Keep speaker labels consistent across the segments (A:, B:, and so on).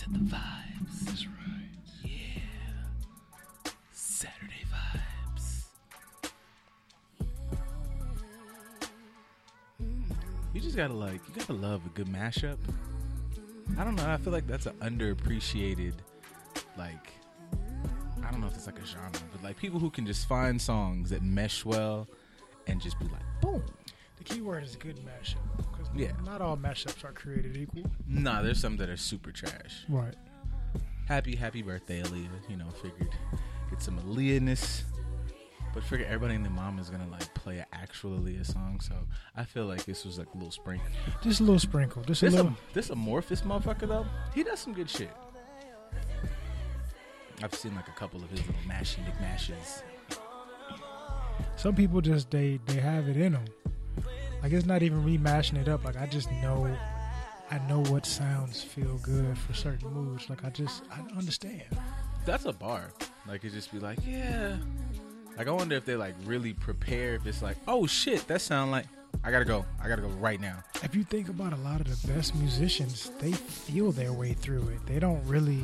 A: set the vibes.
B: That's right.
A: Yeah. Saturday vibes. You just gotta like, you gotta love a good mashup. I don't know. I feel like that's an underappreciated, like, I don't know if it's like a genre, but like people who can just find songs that mesh well and just be like, boom.
B: The key word is good mashup.
A: Yeah.
B: not all mashups are created equal.
A: Nah, there's some that are super trash.
B: Right.
A: Happy, happy birthday, Aaliyah. You know, figured get some Aaliyah-ness. But figure everybody and their mom is gonna like play an actual Aaliyah song, so I feel like this was like a little sprinkle.
B: Just a little sprinkle. Just a
A: This,
B: little.
A: am- this amorphous motherfucker though, he does some good shit. I've seen like a couple of his little mashy McMashes.
B: Some people just they they have it in them. Like it's not even remashing it up. Like I just know, I know what sounds feel good for certain moods. Like I just I understand.
A: That's a bar. Like it just be like, yeah. Like I wonder if they like really prepare. If it's like, oh shit, that sound like I gotta go. I gotta go right now.
B: If you think about a lot of the best musicians, they feel their way through it. They don't really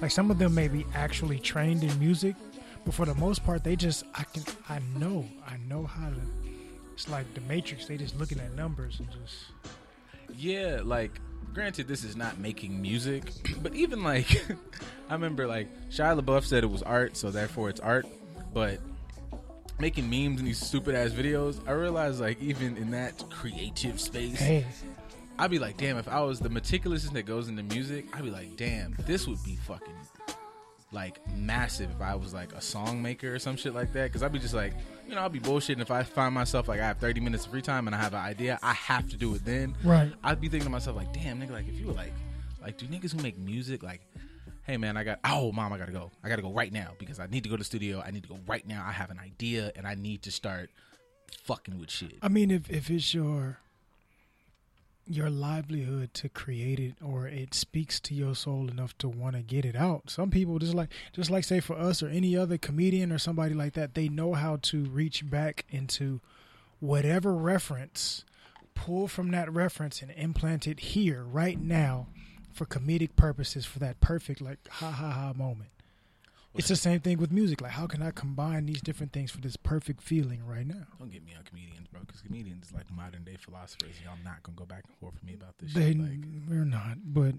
B: like some of them may be actually trained in music, but for the most part, they just I can I know I know how to. It's like the Matrix. They just looking at numbers and just
A: Yeah, like granted this is not making music, but even like I remember like Shia LaBeouf said it was art, so therefore it's art. But making memes and these stupid ass videos, I realized like even in that creative space,
B: hey.
A: I'd be like, damn, if I was the meticulousness that goes into music, I'd be like, damn, this would be fucking like massive if I was like a song maker or some shit like that. Cause I'd be just like, you know, I'll be bullshitting if I find myself like I have 30 minutes of free time and I have an idea, I have to do it then.
B: Right.
A: I'd be thinking to myself like, damn, nigga, like if you were like, like, do niggas who make music like, hey man, I got, oh mom, I gotta go, I gotta go right now because I need to go to the studio. I need to go right now. I have an idea and I need to start fucking with shit.
B: I mean, if if it's your your livelihood to create it, or it speaks to your soul enough to want to get it out. Some people just like just like say for us or any other comedian or somebody like that, they know how to reach back into whatever reference, pull from that reference and implant it here right now for comedic purposes for that perfect like ha ha ha moment. It's the same thing with music. Like, how can I combine these different things for this perfect feeling right now?
A: Don't get me on comedians, bro, because comedians is like modern day philosophers. Y'all not gonna go back and forth with me about this
B: They
A: shit. Like,
B: we're not, but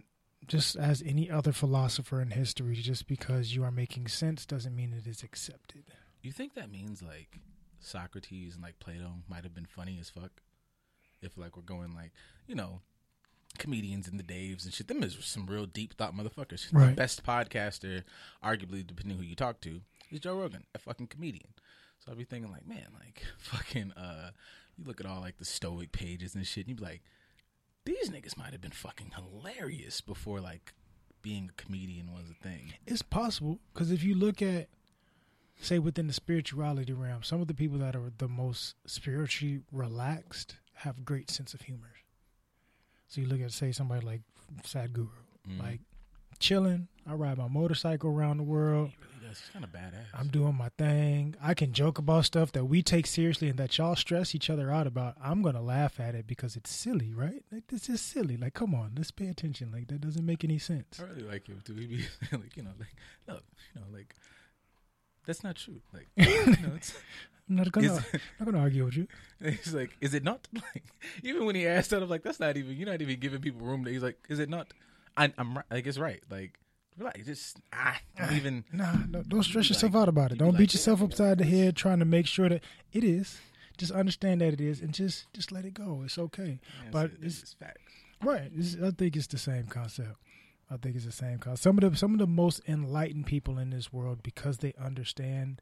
B: just as any other philosopher in history, just because you are making sense doesn't mean it is accepted.
A: you think that means like Socrates and like Plato might have been funny as fuck? If like we're going like, you know, comedians and the Daves and shit, them is some real deep thought motherfuckers. The best podcaster, arguably depending who you talk to, is Joe Rogan, a fucking comedian. So I'd be thinking like, man, like fucking uh you look at all like the stoic pages and shit, and you be like, these niggas might have been fucking hilarious before like being a comedian was a thing.
B: It's possible because if you look at, say, within the spirituality realm, some of the people that are the most spiritually relaxed have great sense of humor. So you look at, say, somebody like Sadhguru,
A: Mm.
B: like chilling. I ride my motorcycle around the world.
A: He really kind of badass.
B: I'm doing my thing. I can joke about stuff that we take seriously and that y'all stress each other out about. I'm gonna laugh at it because it's silly, right? Like this is silly. Like, come on, let's pay attention. Like that doesn't make any sense.
A: I really like him too. He be like, you know, like, no, you know, like, that's not true. Like, you know, it's,
B: I'm not gonna, I'm not gonna argue with you.
A: he's like, is it not? Like, even when he asked that, I'm like, that's not even. You're not even giving people room. He's like, is it not? I, I'm right. Like, it's right. Like, relax. Just ah, don't even.
B: Nah, no, don't stress yourself
A: like-
B: out about it. Don't
A: like,
B: beat
A: yeah,
B: yourself
A: yeah,
B: upside the head trying to make sure that it is. Just understand that it is, and just just let it go. It's okay. But
A: it's,
B: it's-
A: it's facts.
B: Right. It's, I think it's the same concept. I think it's the same concept. Some of the some of the most enlightened people in this world, because they understand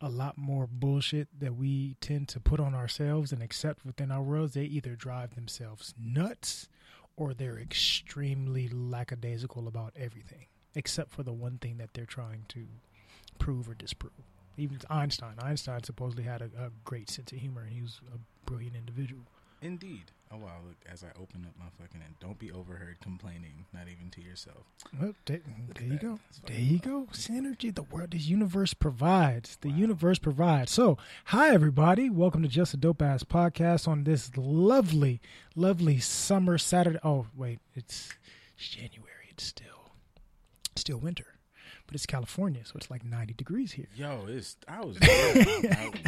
B: a lot more bullshit that we tend to put on ourselves and accept within our worlds, they either drive themselves nuts or they're extremely lackadaisical about everything, except for the one thing that they're trying to prove or disprove. Even Einstein. Einstein supposedly had a, a great sense of humor and he was a brilliant individual.
A: Indeed. Oh wow! Look, as I open up my fucking and don't be overheard complaining, not even to yourself.
B: Well, there, there you go. There you go. Synergy, the world, the universe provides. The universe provides. So, hi everybody. Welcome to Just a Dope Ass Podcast on this lovely, lovely summer Saturday. Oh, wait, it's, it's January. it's still still winter. But it's California, so it's like 90 degrees here.
A: Yo, it's I was, I was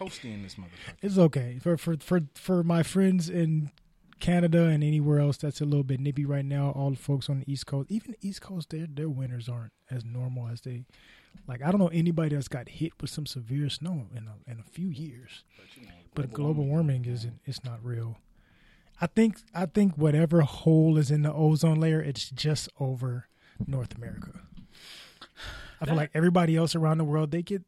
A: toasty this motherfucker.
B: It's okay for for for for my friends in Canada and anywhere else that's a little bit nippy right now. All the folks on the East Coast, even the East Coast, their their winters aren't as normal as they. Like I don't know anybody that's got hit with some severe snow in a, in a few years.
A: But, you know,
B: But global warming isn't. It's not real. I think I think whatever hole is in the ozone layer, it's just over North America. I feel like everybody else around the world they get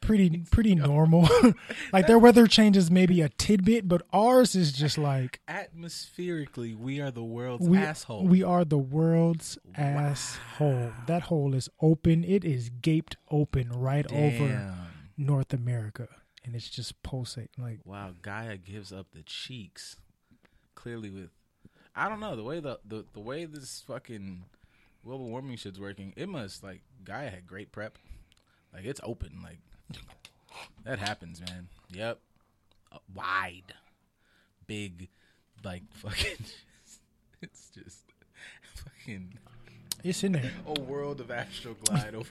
B: pretty pretty normal. like their weather changes maybe a tidbit, but ours is just like
A: atmospherically, we are the world's
B: we
A: asshole.
B: we are the world's asshole. That hole is open. It is gaped open right over North America, and it's just pulsating. Like
A: Wow, Gaia gives up the cheeks. Clearly, with I don't know the way the the, the way this fucking global warming shit's working. It must like Gaia had great prep. Like it's open. Like that happens, man. Yep, uh, wide, big, like fucking. it's just fucking
B: it's in there.
A: a world of astral glide over.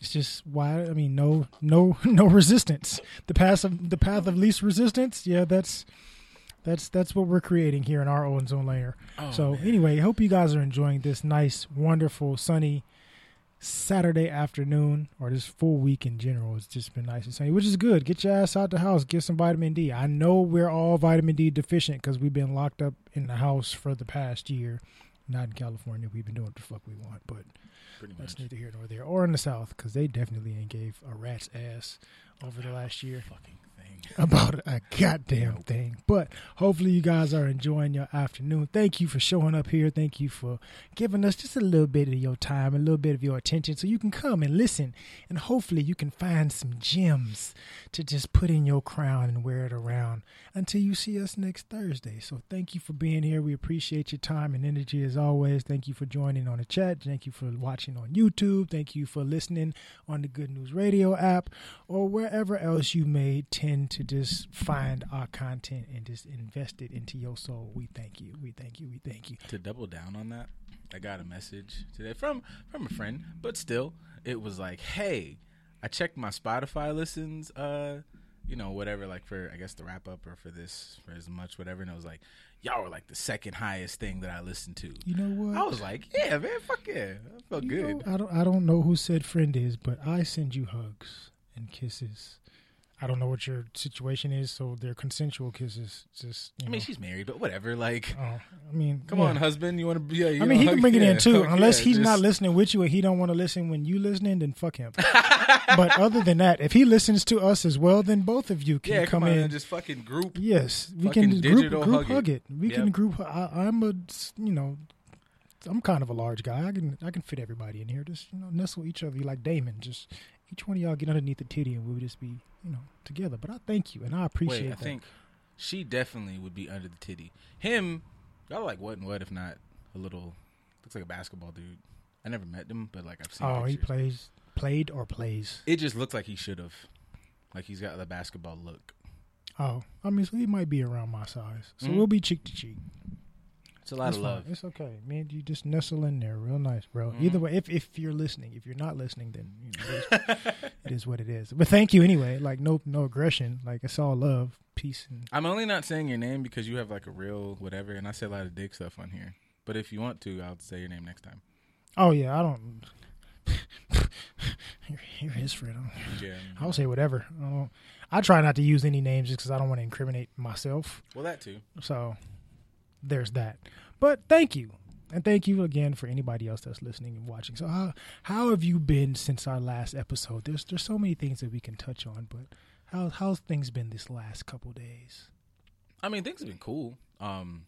B: It's just why I mean no no no resistance. The path of the path of least resistance. Yeah, that's that's that's what we're creating here in our own zone layer.
A: Oh,
B: so
A: man.
B: anyway, hope you guys are enjoying this nice, wonderful, sunny Saturday afternoon or this full week in general. It's just been nice and sunny, which is good. Get your ass out the house, get some vitamin D. I know we're all vitamin D deficient because we've been locked up in the house for the past year. Not in California. We've been doing what the fuck we want, but
A: pretty
B: that's
A: much
B: neither here nor there. Or in the South, because they definitely ain't gave a rat's ass over the last year
A: fucking.
B: About a goddamn thing. But hopefully you guys are enjoying your afternoon. Thank you for showing up here. Thank you for giving us just a little bit of your time, a little bit of your attention so you can come and listen and hopefully you can find some gems to just put in your crown and wear it around until you see us next Thursday. So thank you for being here. We appreciate your time and energy as always. Thank you for joining on the chat. Thank you for watching on YouTube. Thank you for listening on the Good News Radio app or wherever else you may tend to just find our content and just invest it into your soul. We thank you. We thank you. We thank you.
A: to double down on that, I got a message today from from a friend, but still, it was like, "Hey, I checked my Spotify listens, uh, you know, whatever, like for I guess the wrap up or for this for as much whatever," and it was like, "Y'all were like the second highest thing that I listened to."
B: You know what?
A: I was like, "Yeah, man, fuck yeah, I felt
B: You
A: good."
B: know, I don't I don't know who said friend is, but I send you hugs and kisses. I don't know what your situation is, so they're consensual kisses. Just you
A: I mean,
B: know.
A: she's married, but whatever. Like,
B: Oh, I mean,
A: come
B: yeah.
A: on, husband, you want to be? Yeah,
B: I mean, he
A: know,
B: can bring it in too,
A: fuck
B: unless
A: yeah,
B: he's not listening with you and he don't want to listen when you listening. Then fuck him. but other than that, if he listens to us as well, then both of you can
A: Yeah,
B: come,
A: come
B: in.
A: and just fucking group.
B: yes, we can group group
A: hug
B: hug
A: it.
B: it. We
A: Yep.
B: can group. I, I'm a you know, I'm kind of a large guy. I can I can fit everybody in here. Just you know, nestle each other you like Damon. Just each one of y'all get underneath the titty and we'll just be you know together. But I thank you and I appreciate
A: Wait, I
B: that.
A: think she definitely would be under the titty. Him, y'all like what and what if not a little looks like a basketball dude. I never met him, but like I've seen.
B: oh, he plays played or plays.
A: It just looks like he should have. Like he's got the basketball look.
B: Oh, I mean, so he might be around my size. So
A: Mhm.
B: we'll be cheek to cheek.
A: It's a lot
B: That's
A: of
B: fine.
A: love.
B: It's okay, man. You just nestle in there, real nice, bro.
A: Mhm.
B: Either way, if if you're listening, if you're not listening, then you know, it, is, it is what it is. But thank you anyway. Like no no aggression. Like it's all love, peace, and
A: I'm only not saying your name because you have like a real whatever, and I say a lot of dick stuff on here. But if you want to, I'll say your name next time.
B: oh yeah, I don't. you're, you're his friend. I
A: Yeah.
B: I'll say whatever. I don't. I try not to use any names just because I don't want to incriminate myself.
A: Well, that too.
B: So there's that. But thank you. And thank you again for anybody else that's listening and watching. So how how have you been since our last episode? There's there's so many things that we can touch on, but how how's things been this last couple days?
A: I mean, things have been cool. Um,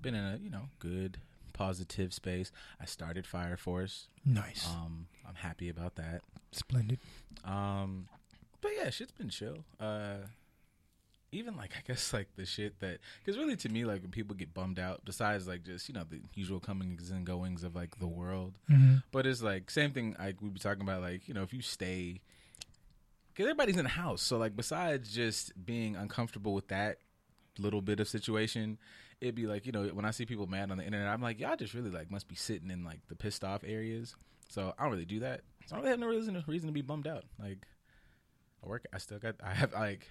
A: been in a you know good positive space. I started Fire Force.
B: Nice.
A: Um, I'm happy about that.
B: Splendid.
A: Um, but yeah, shit's been chill. Uh, even like I guess like the shit that because really to me like when people get bummed out, besides like just you know the usual comings and goings of like the world,
B: Mm-hmm.
A: but it's like same thing like we be talking about like you know if you stay because everybody's in the house so like besides just being uncomfortable with that little bit of situation it'd be like you know when I see people mad on the internet, I'm like y'all just really like must be sitting in like the pissed off areas. So I don't really do that. So I don't really have no reason reason to be bummed out. Like I work, I still got I have like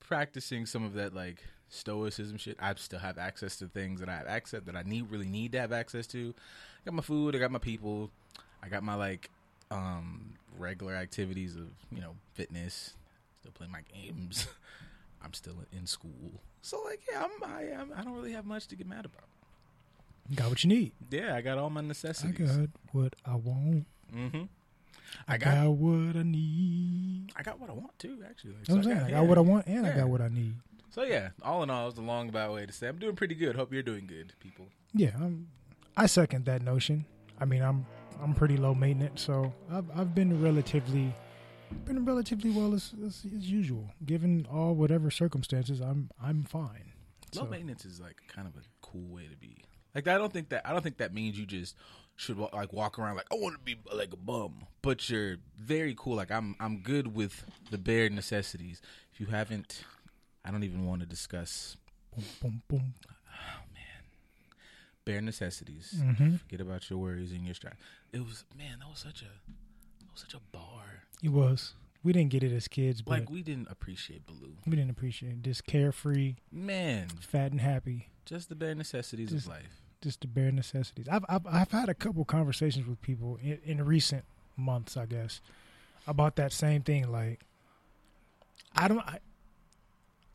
A: practicing some of that like stoicism shit. I still have access to things that I have access that I need really need to have access to. I got my food, I got my people, I got my like um regular activities of you know fitness. Still play my games. I'm still in school, so like yeah, I'm I am I don't really have much to get mad about.
B: Got what you need.
A: Yeah, I got all my necessities.
B: I got what I want.
A: Mm-hmm.
B: I,
A: I
B: got,
A: got
B: what I need.
A: I got what I want too. Actually, Like,
B: That's I'm saying. I
A: yeah.
B: got what I want and I got what I need.
A: So yeah, all in all, it was a long about way to say I'm doing pretty good. Hope you're doing good, people.
B: Yeah, I'm, I second that notion. I mean, I'm I'm pretty low maintenance, so I've I've been relatively been relatively well as, as, as usual. Given all whatever circumstances, I'm I'm fine.
A: Low
B: So-
A: maintenance is like kind of a cool way to be. Like I don't think that I don't think that means you just should like walk around like I want to be like a bum, but you're very cool. Like I'm I'm good with the bare necessities. If you haven't, I don't even want to discuss
B: Boom, boom, boom.
A: bare necessities.
B: Mm-hmm.
A: Forget about your worries and your strife. It was man, that was such a that was such a bar.
B: It was. We didn't get it as kids, but
A: Like we didn't appreciate Baloo.
B: we didn't appreciate it. Just carefree,
A: Man,
B: fat and happy.
A: just the bare necessities
B: Just-
A: of life.
B: Just the bare necessities. I've I've, I've had a couple conversations with people in, in recent months, I guess, about that same thing. Like, I don't, I,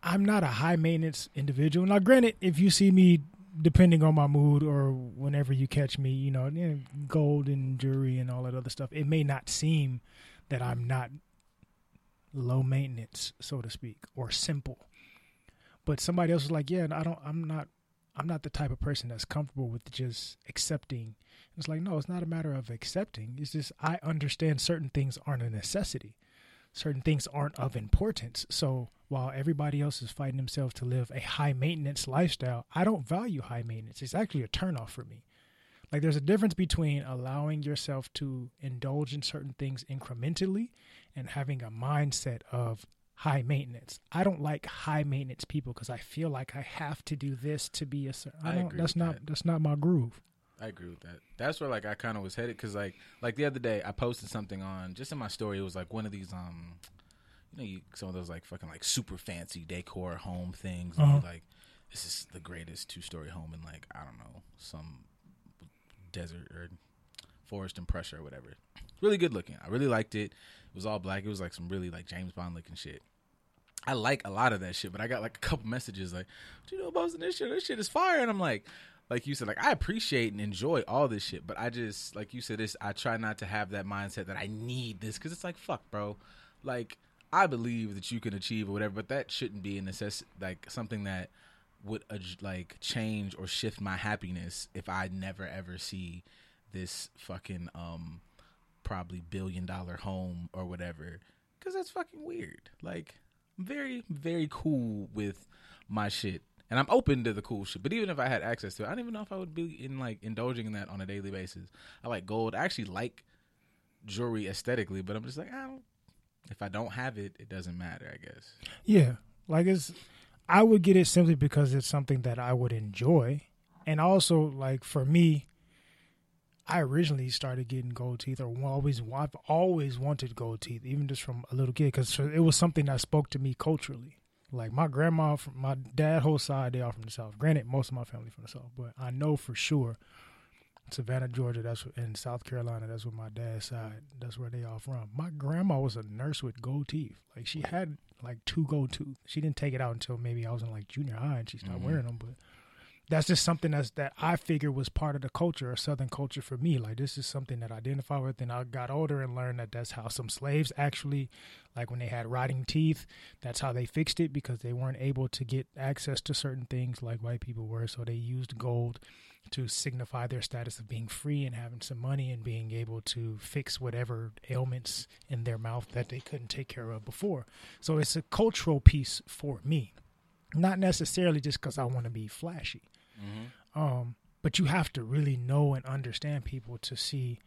B: I'm not a high maintenance individual. Now, granted, if you see me, depending on my mood or whenever you catch me, you know, you know, gold and jewelry and all that other stuff, it may not seem that I'm not low maintenance, so to speak, or simple. But somebody else is like, yeah, I don't, I'm not I'm not the type of person that's comfortable with just accepting. It's like, no, it's not a matter of accepting. It's just I understand certain things aren't a necessity. Certain things aren't of importance. So while everybody else is fighting themselves to live a high maintenance lifestyle, I don't value high maintenance. It's actually a turnoff for me. Like there's a difference between allowing yourself to indulge in certain things incrementally and having a mindset of high maintenance. I don't like high maintenance people because I feel like I have to do this to be a certain. I
A: I
B: don't.
A: agree
B: that's not.
A: that.
B: That's not my groove.
A: I agree with that. That's where like I kind of was headed because like like the other day I posted something on just in my story. It was like one of these um, you know, you, some of those like fucking like super fancy decor home things. and
B: Uh-huh.
A: like this is the greatest two story home in like I don't know some desert or forest in Prussia or whatever. Really good looking. I really liked it. It was all black. It was like some really like James Bond looking shit. I like a lot of that shit, but I got like a couple messages like, "Do you know about this shit? This shit is fire." And I'm like, like you said, like I appreciate and enjoy all this shit, but I just like you said this. I try not to have that mindset that I need this because it's like fuck, bro. Like I believe that you can achieve or whatever, but that shouldn't be a necess like something that would like change or shift my happiness if I never ever see this fucking um probably billion dollar home or whatever because that's fucking weird. Like very very cool with my shit and I'm open to the cool shit. But even if I had access to it, I don't even know if I would be in like indulging in that on a daily basis. I like gold. I actually like jewelry aesthetically, but I'm just like I don't. If I don't have it, it doesn't matter. I guess.
B: Yeah, like it's. I would get it simply because it's something that I would enjoy, and also like for me, I originally started getting gold teeth, or always I've always wanted gold teeth, even just from a little kid, because it was something that spoke to me culturally. Like my grandma, from my dad whole side, they are from the south. Granted, most of my family from the south, but I know for sure Savannah, Georgia. That's in South Carolina. That's where my dad's side. That's where they all from. My grandma was a nurse with gold teeth. Like she had like two gold teeth. She didn't take it out until maybe I was in like junior high, and she started
A: Mhm.
B: wearing them. But that's just something that's that I figure was part of the culture, or Southern culture for me. Like this is something that I identify with, and I got older and learned that that's how some slaves actually, like when they had rotting teeth, that's how they fixed it because they weren't able to get access to certain things like white people were. So they used gold to signify their status of being free and having some money and being able to fix whatever ailments in their mouth that they couldn't take care of before. So it's a cultural piece for me, not necessarily just because I want to be flashy.
A: Mm-hmm.
B: Um, but you have to really know and understand people to see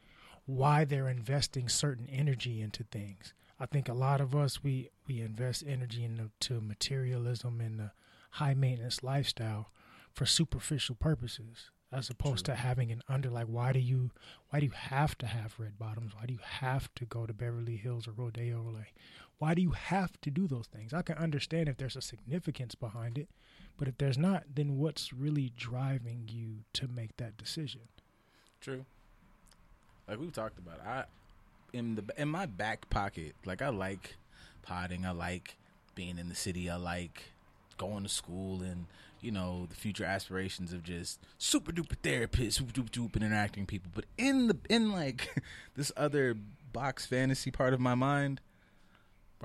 B: why they're investing certain energy into things. I think a lot of us we we invest energy into materialism and the high maintenance lifestyle, for superficial purposes as opposed True. to having an under like why do you why do you have to have red bottoms why do you have to go to beverly hills or rodeo like why do you have to do those things i can understand if there's a significance behind it but if there's not then what's really driving you to make that decision?
A: True. Like we've talked about i in the in my back pocket like i like potting. I like being in the city. I like going to school and you know the future aspirations of just super duper therapist, super duper duper interacting people. But in the in like this other box fantasy part of my mind,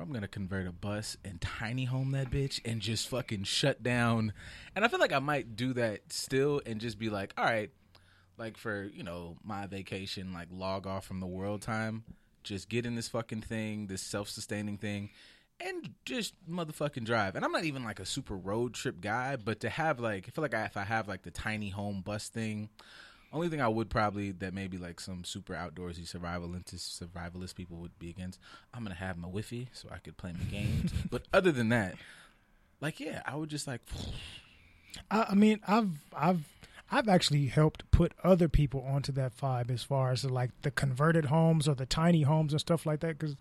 A: I'm gonna convert a bus and tiny home that bitch and just fucking shut down. And I feel like I might do that still and just be like, all right, like for you know my vacation, like log off from the world time, just get in this fucking thing, this self sustaining thing and just motherfucking drive. And I'm not even like a super road trip guy, but to have like, I feel like I, if I have like the tiny home bus thing, only thing I would probably that maybe like some super outdoorsy survival into survivalist people would be against. I'm gonna have my Wi-Fi so I could play my games. but other than that, like yeah, I would just like.
B: I, I mean, I've I've I've actually helped put other people onto that vibe as far as like the converted homes or the tiny homes and stuff like that because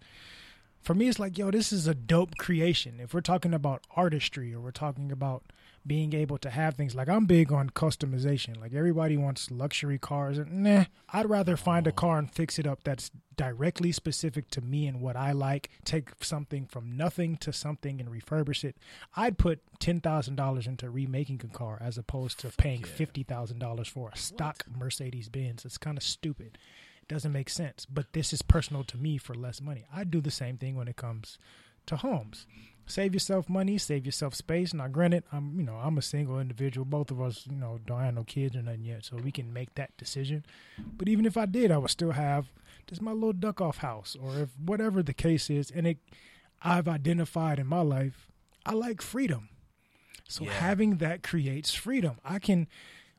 B: for me, it's like, yo, this is a dope creation. If we're talking about artistry or we're talking about being able to have things like I'm big on customization. Like everybody wants luxury cars, and nah, I'd rather find a car and fix it up that's directly specific to me and what I like. Take something from nothing to something and refurbish it. I'd put ten thousand dollars into remaking a car as opposed to paying yeah. fifty thousand dollars for a stock? Mercedes Benz. It's kind of stupid It doesn't make sense. But this is personal to me for less money. I do the same thing when it comes to homes. Save yourself money, save yourself space. Now, granted, I'm you know I'm a single individual. Both of us, you know, don't have no kids or nothing yet, so we can make that decision. But even if I did, I would still have just my little duck off house, or if whatever the case is. And it, I've identified in my life, I like freedom. So yeah. having that creates freedom. I can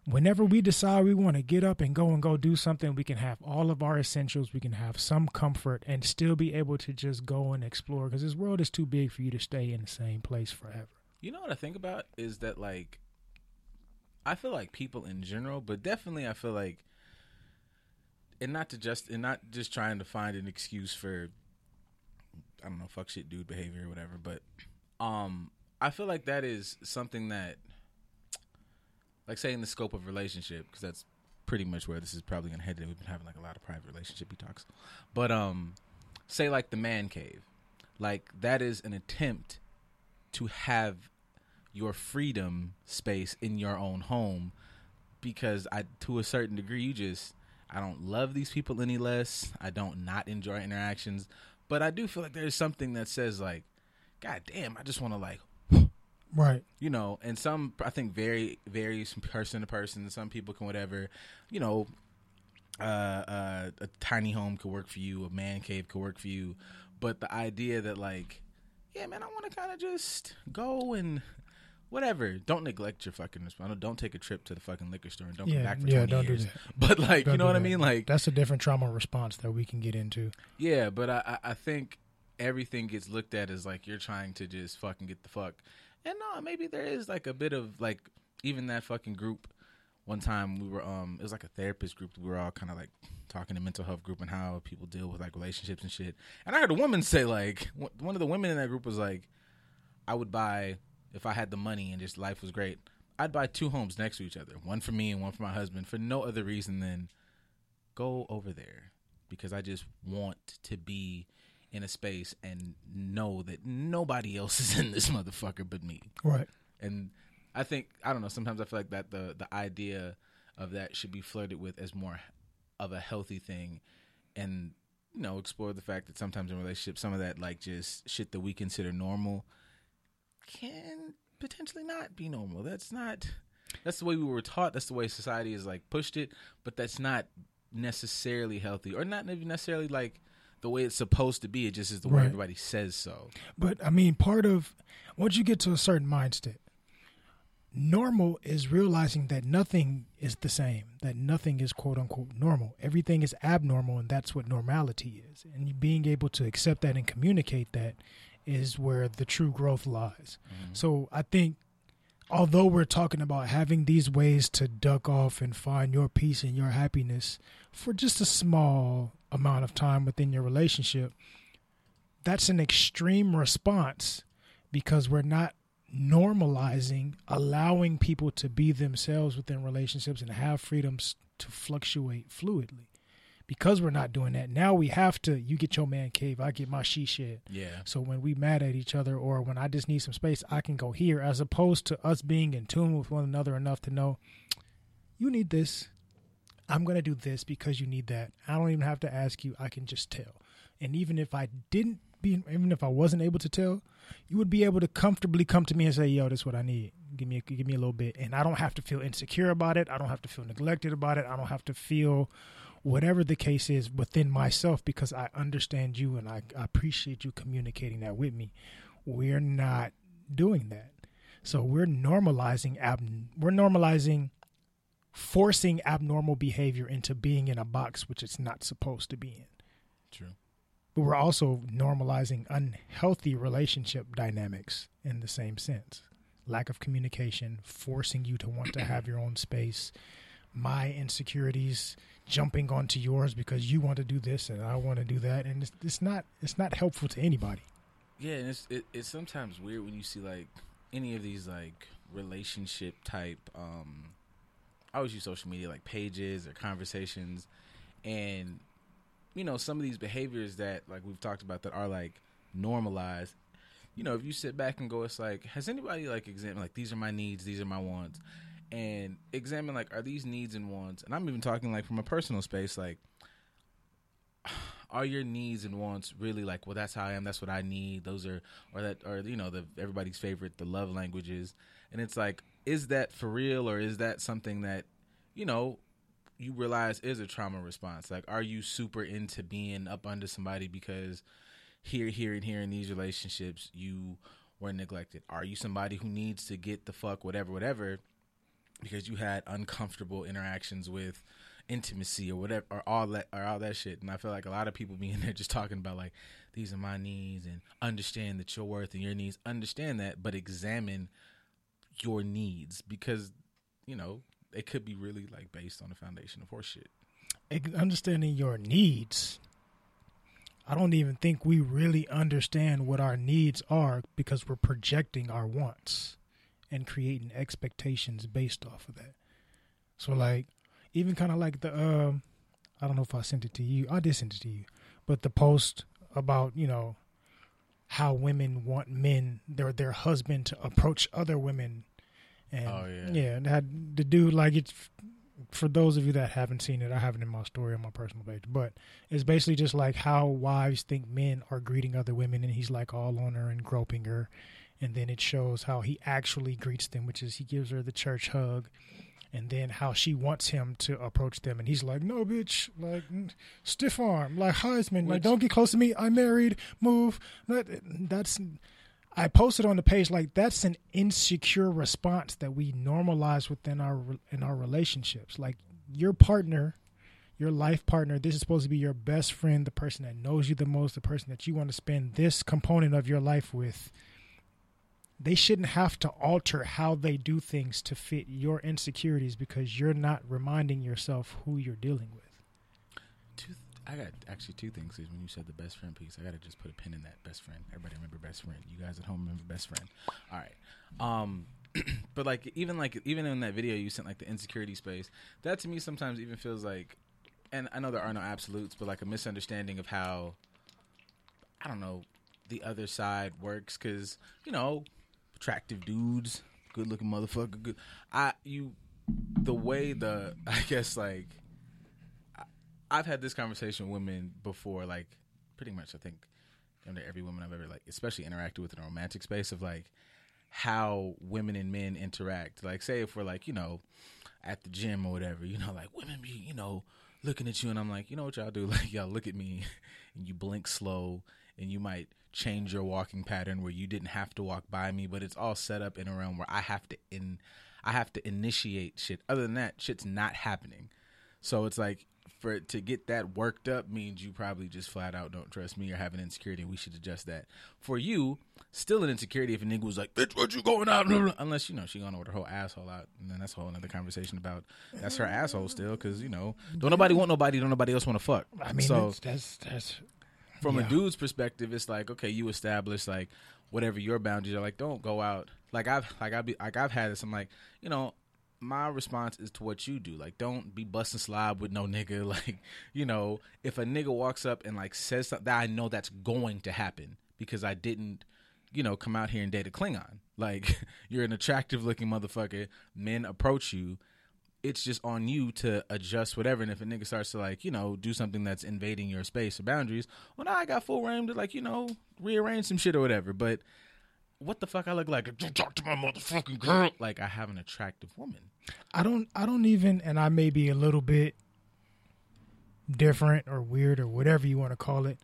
B: whenever we decide we want to get up and go and go do something, we can have all of our essentials. We can have some comfort and still be able to just go and explore because this world is too big for you to stay in the same place forever.
A: You know what I think about is that like I feel like people in general, but definitely I feel like and not to just and not just trying to find an excuse for I don't know fuck shit dude behavior or whatever, but um I feel like that is something that like say in the scope of relationship because that's pretty much where this is probably gonna head. We've been having like a lot of private relationship talks, but um, say like the man cave, like that is an attempt to have your freedom space in your own home because I to a certain degree you just I don't love these people any less. I don't not enjoy interactions, but I do feel like there's something that says like, God damn, I just want to like
B: Right.
A: You know, and some I think very varies from person to person. Some people can whatever, you know, uh, uh, a tiny home could work for you, a man cave could work for you, but the idea that like, yeah, man, I want to kind of just go and whatever. Don't neglect your fucking response. Don't take a trip to the fucking liquor store and don't yeah, come back for yeah, 20 don't years. Do that. But like, don't you know what that. I mean? Like
B: that's a different trauma response that we can get into.
A: Yeah, but I I think everything gets looked at as like you're trying to just fucking get the fuck and no, maybe there is like a bit of like even that fucking group. One time we were um it was like a therapist group. We were all kind of like talking to mental health group and how people deal with like relationships and shit. And I heard a woman say like one of the women in that group was like, I would buy if I had the money and just life was great. I'd buy two homes next to each other, one for me and one for my husband, for no other reason than go over there because I just want to be in a space and know that nobody else is in this motherfucker but me.
B: Right.
A: And I think I don't know. Sometimes I feel like that the the idea of that should be flirted with as more of a healthy thing, and you know explore the fact that sometimes in relationships some of that like just shit that we consider normal can potentially not be normal. That's not. That's the way we were taught. That's the way society is like pushed it. But that's not necessarily healthy, or not necessarily like the way it's supposed to be. It just is the way everybody says so.
B: But I mean, part of once you get to a certain mindset, normal is realizing that nothing is the same, that nothing is quote unquote normal. Everything is abnormal, and that's what normality is. And being able to accept that and communicate that is where the true growth lies. Mm-hmm. So I think although we're talking about having these ways to duck off and find your peace and your happiness for just a small amount of time within your relationship, that's an extreme response because we're not normalizing allowing people to be themselves within relationships and have freedoms to fluctuate fluidly. Because we're not doing that now we have to you get your man cave i get my she shed.
A: Yeah.
B: so when we mad at each other or when i just need some space i can go here as opposed to us being in tune with one another enough to know you need this i'm going to do this because you need that. I don't even have to ask you. I can just tell. And even if i didn't be even if i wasn't able to tell you would be able to comfortably come to me and say yo this is what i need. Give me a, give me a little bit. And i don't have to feel insecure about it. I don't have to feel neglected about it. I don't have to feel whatever the case is within myself because I understand you and I, I appreciate you communicating that with me. We're not doing that. So we're normalizing ab we're normalizing forcing abnormal behavior into being in a box which it's not supposed to be in.
A: True.
B: But we're also normalizing unhealthy relationship dynamics in the same sense. Lack of communication, forcing you to want to have your own space, my insecurities jumping onto yours because you want to do this and I want to do that and it's, it's not it's not helpful to anybody.
A: Yeah, and it's it, it's sometimes weird when you see like any of these like relationship type. um I always use social media like pages or conversations, and you know some of these behaviors that like we've talked about that are like normalized. You know, if you sit back and go, it's like, has anybody like examined like these are my needs, these are my wants, and examine like are these needs and wants, and I'm even talking like from a personal space, like are your needs and wants really like well that's how i am that's what i need those are or that or you know the everybody's favorite the love languages? And it's like is that for real or is that something that you know you realize is a trauma response? Like are you super into being up under somebody because here here and here in these relationships you were neglected? Are you somebody who needs to get the fuck whatever whatever because you had uncomfortable interactions with intimacy or whatever or all that or all that shit? And i feel like a lot of people being there just talking about like these are my needs and understand that your worth and your needs understand that but examine your needs because you know it could be really like based on a foundation of horseshit
B: Understanding your needs. I don't even think we really understand what our needs are because we're projecting our wants and creating expectations based off of that. So like even kind of like the um I don't know if I sent it to you. I did send it to you. But the post about, you know, how women want men their their husband to approach other women and
A: Oh, yeah.
B: yeah, and had the dude like it's for those of you that haven't seen it, I have it in my story on my personal page. But it's basically just like how wives think men are greeting other women, and he's like all on her and groping her, and then it shows how he actually greets them, which is he gives her the church hug, and then how she wants him to approach them, and he's like, "No, bitch, like stiff arm, like Heisman, like don't get close to me. I'm married. Move." That, that's I posted on the page like that's an insecure response that we normalize within our in our relationships. Like your partner, your life partner, this is supposed to be your best friend, the person that knows you the most, the person that you want to spend this component of your life with. They shouldn't have to alter how they do things to fit your insecurities because you're not reminding yourself who you're dealing with.
A: two i got actually two things is when you said the best friend piece i gotta just put a pin in that best friend. Everybody remember best friend. You guys at home remember best friend. All right um but like even like even in that video you sent like the insecurity space that to me sometimes even feels like and i know there are no absolutes but like a misunderstanding of how i don't know the other side works because you know attractive dudes good looking motherfucker good i you the way the i guess like I've had this conversation with women before, like pretty much. I think under every woman I've ever like, especially interacted with in a romantic space of like how women and men interact. Like, say if we're like, you know, at the gym or whatever, you know, like women be, you know, looking at you, and I'm like, you know what y'all do? Like, y'all look at me, and you blink slow, and you might change your walking pattern where you didn't have to walk by me, but it's all set up in a realm where I have to in, I have to initiate shit. Other than that, shit's not happening. So it's like for to get that worked up means you probably just flat out don't trust me or have an insecurity. We should adjust that. For you, still an insecurity if a nigga was like, "Bitch, what you going out?" Unless you know she gonna with her whole asshole out, and then that's a whole another conversation about that's her asshole still because you know don't nobody want nobody, don't nobody else want to fuck.
B: I mean,
A: so
B: that's that's, that's
A: from
B: Yeah.
A: a dude's perspective, it's like okay, you establish like whatever your boundaries are. Like, don't go out. Like I've like I be like I've had this. I'm like, you know, my response is to what you do. Like, don't be busting slob with no nigga. Like, you know, if a nigga walks up and like says something that I know that's going to happen because I didn't. You know, come out here and date a Klingon. Like, you're an attractive looking motherfucker. Men approach you it's just on you to adjust whatever. And if a nigga starts to like, you know, do something that's invading your space or boundaries, well, now I got full reign to like, you know, rearrange some shit or whatever. But what the fuck I look like? Don't talk to my motherfucking girl. Like I have an attractive woman.
B: I don't I don't even and I may be a little bit different or weird or whatever you want to call it.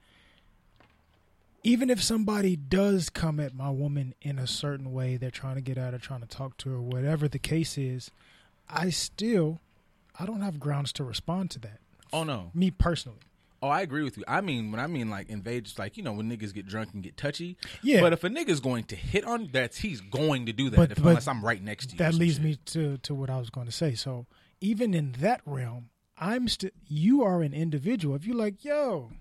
B: Even if somebody does come at my woman in a certain way, they're trying to get at her, trying to talk to her, whatever the case is, I still I don't have grounds to respond to that.
A: Oh no.
B: Me personally.
A: Oh, I agree with you. I mean, when I mean like invade, just like you know when niggas get drunk and get touchy.
B: Yeah.
A: But if a nigga's going to hit on, that's he's going to do that.
B: But-
A: if,
B: but
A: unless I'm right next to you.
B: that leads
A: shit.
B: me to to what I was going to say. So even in that realm, I'm still you are an individual. If you like, yo,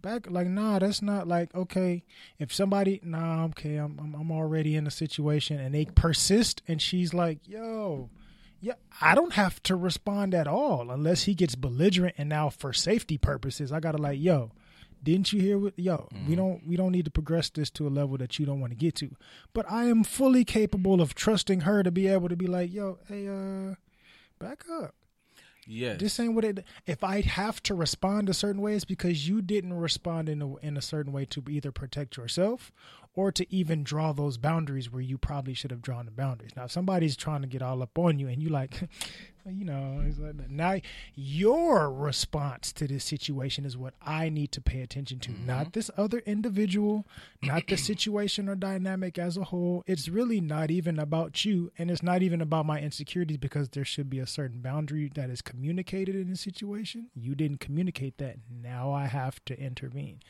B: back like nah, that's not like okay. If somebody nah, okay, I'm I'm, I'm already in a situation and they persist, and she's like, yo. Yeah, I don't have to respond at all unless he gets belligerent and now for safety purposes, I gotta like, yo, didn't you hear what yo, we don't we don't need to progress this to a level that you don't want to get to. But I am fully capable of trusting her to be able to be like, yo, hey, uh, back up.
A: Yes.
B: This ain't what it. If I have to respond a certain way, it's because you didn't respond in a in a certain way to either protect yourself or to even draw those boundaries where you probably should have drawn the boundaries. Now, if somebody's trying to get all up on you, and you like, you know, it's like, now your response to this situation is what I need to pay attention to, not mm-hmm. this other individual, not the situation or dynamic as a whole. It's really not even about you, and it's not even about my insecurities because there should be a certain boundary that is communicated in the situation. You didn't communicate that. Now I have to intervene.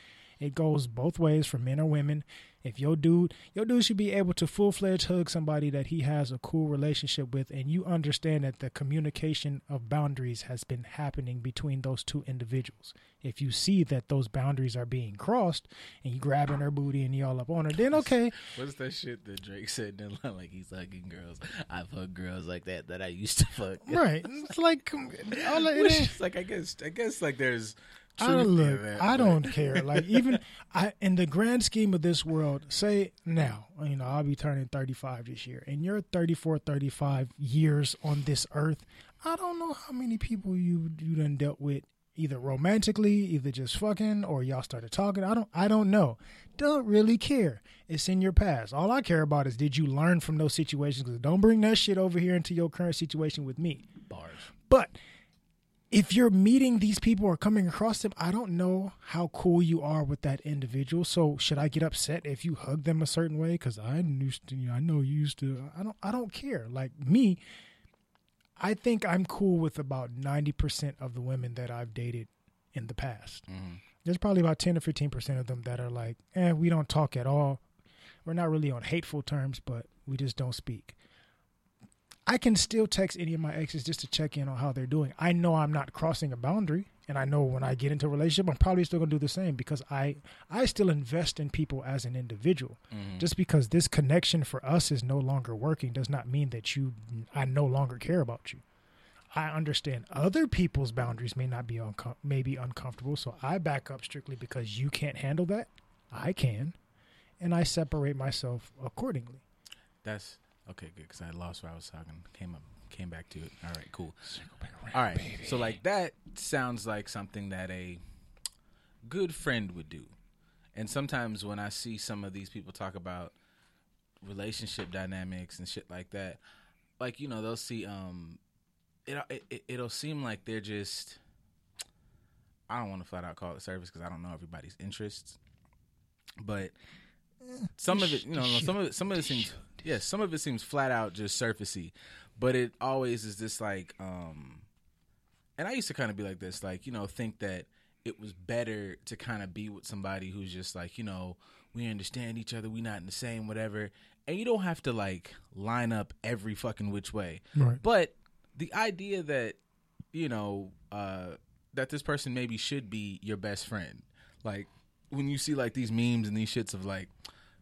B: It goes both ways for men or women. If your dude, your dude should be able to full fledged hug somebody that he has a cool relationship with, and you understand that the communication of boundaries has been happening between those two individuals. If you see that those boundaries are being crossed, and you grabbing her booty and you all up on her, then okay,
A: What's that shit that Drake said Then? Like he's hugging girls. I've hugged girls like that that I used to fuck.
B: right? It's like all it
A: is like I guess I guess like there's
B: I don't
A: in
B: look.
A: that,
B: I don't care. Like even I, in the grand scheme of this world, say now, you know, I'll be turning 35 this year, and you're 34, 35 years on this earth. I don't know how many people you you done dealt with, either romantically, either just fucking, or y'all started talking. I don't. I don't know. Don't really care. It's in your past. All I care about is did you learn from those situations? Because don't bring that shit over here into your current situation with me.
A: bars.
B: But if you're meeting these people or coming across them, I don't know how cool you are with that individual. So should I get upset if you hug them a certain way? Because I used to, you know, I know you used to. I don't. I don't care. Like me, I think I'm cool with about ninety percent of the women that I've dated in the past. There's probably about ten or fifteen percent of them that are like, eh, we don't talk at all. We're not really on hateful terms, but we just don't speak. I can still text any of my exes just to check in on how they're doing. I know I'm not crossing a boundary, and I know when I get into a relationship, I'm probably still gonna do the same because I I still invest in people as an individual. Mm-hmm. Just because this connection for us is no longer working does not mean that you I no longer care about you. I understand other people's boundaries may not be uncom- may be uncomfortable, so I back up strictly because you can't handle that. I can, and I separate myself accordingly.
A: That's okay, good because I lost where I was talking. Came up, came back to it. All right, cool. All right, so like that sounds like something that a good friend would do. And sometimes when I see some of these people talk about relationship dynamics and shit like that, like you know they'll see um, it, it it'll seem like they're just. I don't want to flat out call it service because I don't know everybody's interests, but some of it, you know, some of it, some of it seems, yeah, some of it seems flat out just surfacey, but it always is this like, um, and I used to kind of be like this, like you know, think that it was better to kind of be with somebody who's just like you know we understand each other, we not in the same whatever, and you don't have to like line up every fucking which way.
B: Right.
A: But the idea that you know uh, that this person maybe should be your best friend, like when you see like these memes and these shits of like,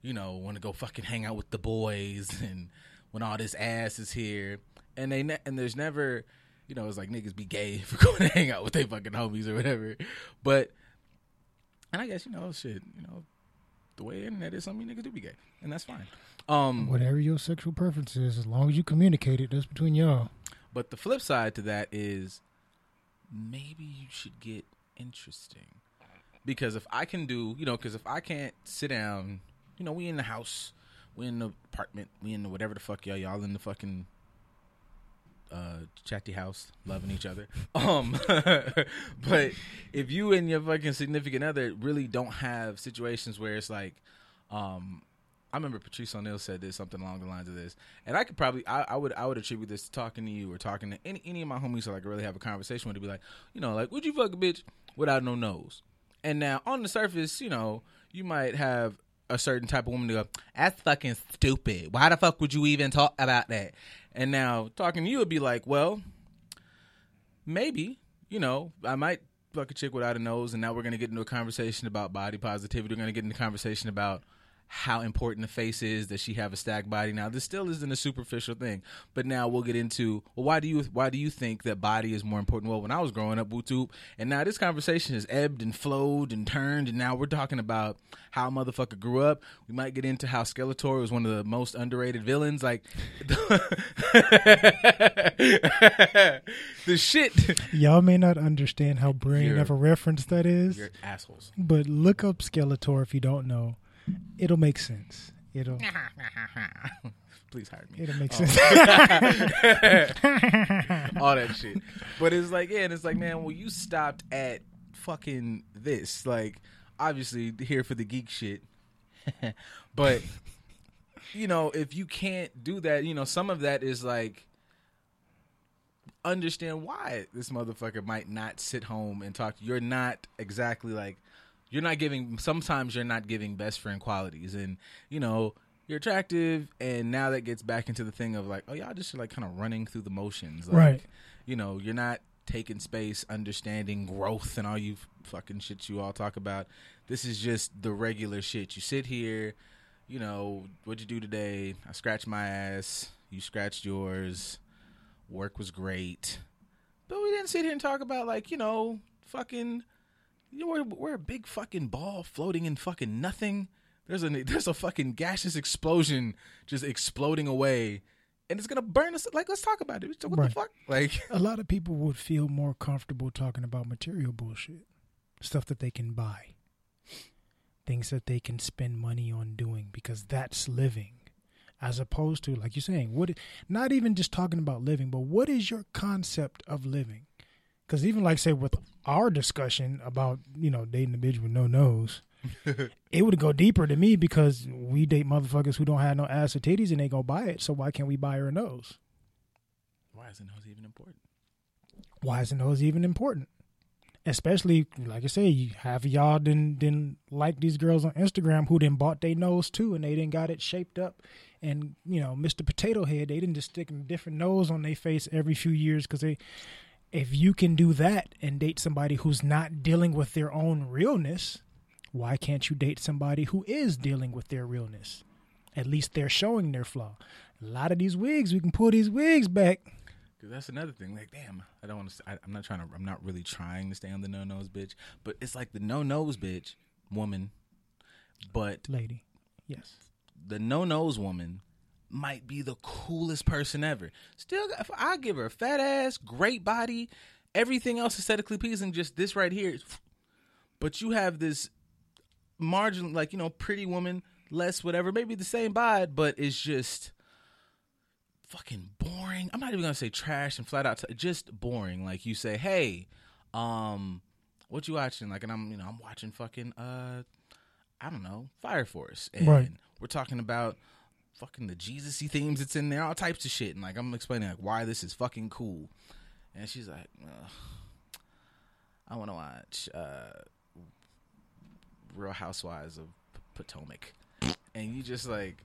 A: you know, want to go fucking hang out with the boys and when all this ass is here, and they ne- and there's never, you know, it's like niggas be gay for going to hang out with their fucking homies or whatever, but and I guess you know shit, you know, the way the internet is, some of you niggas do be gay, and that's fine. Um,
B: Whatever your sexual preference is, as long as you communicate it, that's between y'all.
A: But the flip side to that is maybe you should get interesting. Because if I can do, you know, because if I can't sit down, you know, we in the house, we in the apartment, we in the whatever the fuck y'all, y'all in the fucking uh chatty house loving each other. Um but if you and your fucking significant other really don't have situations where it's like um I remember Patrice O'Neal said this something along the lines of this, and I could probably I, I would I would attribute this to talking to you or talking to any any of my homies who like really have a conversation with to be like you know like would you fuck a bitch without no nose? And now on the surface, you know, you might have a certain type of woman to go, that's fucking stupid. Why the fuck would you even talk about that? And now talking to you would be like, well, maybe, you know, I might fuck a chick without a nose, and now we're gonna get into a conversation about body positivity. We're gonna get into a conversation about how important the face is that she have a stacked body. Now this still isn't a superficial thing but now we'll get into well why do you why do you think that body is more important? Well when i was growing up youtube and now this conversation has ebbed and flowed and turned and now we're talking about how motherfucker grew up. We might get into how skeletor was one of the most underrated villains. Like the shit.
B: Y'all may not understand how brain of a reference that is,
A: you're assholes.
B: but look up Skeletor if you don't know. It'll make sense. It'll
A: please hire me
B: it'll make
A: Oh.
B: sense.
A: all that shit. But it's like, yeah, and it's like, man, well, you stopped at fucking this. Like, obviously, here for the geek shit. but, you know, if you can't do that, you know, some of that is like, understand why this motherfucker might not sit home and talk. You're not exactly like, you're not giving, sometimes you're not giving best friend qualities. And, you know, you're attractive, and now that gets back into the thing of like, oh, y'all just like kind of running through the motions, like,
B: Right.
A: You know, you're not taking space, understanding growth, and all you fucking shit you all talk about. This is just the regular shit. You sit here, you know, what'd you do today? I scratched my ass. You scratched yours. Work was great, but we didn't sit here and talk about like you know, fucking. You know, we're, we're a big fucking ball floating in fucking nothing. There's a there's a fucking gaseous explosion just exploding away, and it's gonna burn us. Like, let's talk about it. What the fuck? Like,
B: a lot of people would feel more comfortable talking about material bullshit, stuff that they can buy, things that they can spend money on doing because that's living, as opposed to like you're saying, what? Not even just talking about living, but what is your concept of living? Because even like say with our discussion about you know dating a bitch with no nose. it would go deeper to me because we date motherfuckers who don't have no ass or titties and they go buy it. So why can't we buy her a nose?
A: why is the nose even important?
B: why is the nose even important? Especially like I say, you half of y'all didn't didn't like these girls on Instagram who then bought their nose too, and they didn't got it shaped up. And you know, Mr. Potato Head, they didn't just stick a different nose on their face every few years because they. If you can do that and date somebody who's not dealing with their own realness, why can't you date somebody who is dealing with their realness? At least they're showing their flaw. A lot of these wigs, we can pull these wigs back.
A: Because that's another thing. Like, damn, I don't want to. I'm not trying to. I'm not really trying to stay on the no nose bitch. But it's like the no nose bitch woman, but
B: Lady, yes.
A: the no nose woman might be the coolest person ever. Still, I give her a fat ass, great body, everything else aesthetically pleasing, just this right here. But you have this margin, like you know, pretty woman, less whatever, maybe the same bod, but it's just fucking boring. I'm not even gonna say trash and flat out, t- just boring. Like you say, hey, um, what you watching? Like, and I'm, you know, I'm watching fucking, uh, I don't know, Fire Force, and
B: Right.
A: we're talking about fucking the Jesus-y themes that's in there, all types of shit, and like I'm explaining like why this is fucking cool, and she's like, Ugh, I want to watch uh, Real Housewives of P- Potomac, and you just like,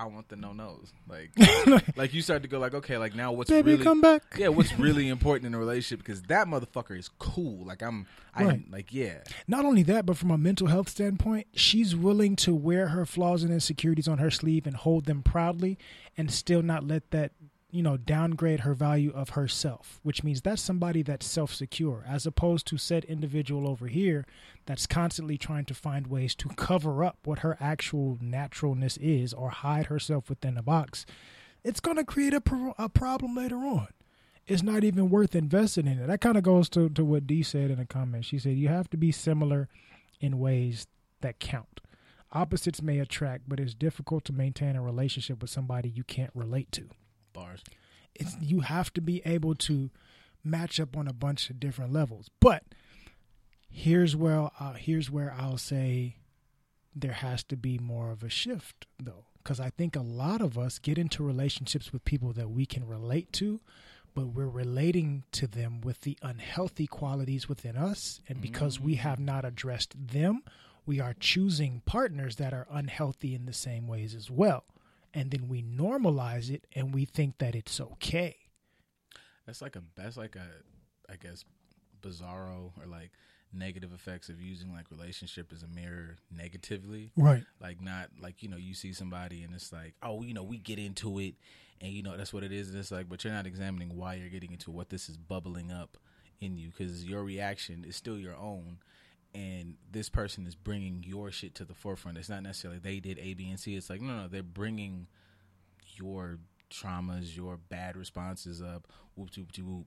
A: I want the no nos. Like, like you start to go like, okay, like now what's
B: Baby,
A: really
B: come back.
A: yeah, what's really important in a relationship because that motherfucker is cool. Like I'm, I
B: Right.
A: like yeah,
B: Not only that, but from a mental health standpoint, she's willing to wear her flaws and insecurities on her sleeve and hold them proudly and still not let that, you know, downgrade her value of herself, which means that's somebody that's self secure, as opposed to said individual over here that's constantly trying to find ways to cover up what her actual naturalness is or hide herself within a box. It's going to create a, pro- a problem later on it's not even worth investing in it. That kind of goes to, to what Dee said in the comments. She said you have to be similar in ways that count. Opposites may attract, but it's difficult to maintain a relationship with somebody you can't relate to.
A: Bars.
B: It's you have to be able to match up on a bunch of different levels. But here's where uh, here's where I'll say there has to be more of a shift though because I think a lot of us get into relationships with people that we can relate to but we're relating to them with the unhealthy qualities within us and because we have not addressed them we are choosing partners that are unhealthy in the same ways as well and then we normalize it and we think that it's okay.
A: That's like a that's like a I guess bizarro or like negative effects of using like relationship as a mirror negatively.
B: right.
A: Like not like you know you see somebody and it's like oh you know we get into it and you know that's what it is. And it's like but you're not examining why you're getting into what this is bubbling up in you because your reaction is still your own and this person is bringing your shit to the forefront. It's not necessarily they did A, B, and C. It's like no, no, they're bringing your traumas, your bad responses up. Whoop, whoop, whoop.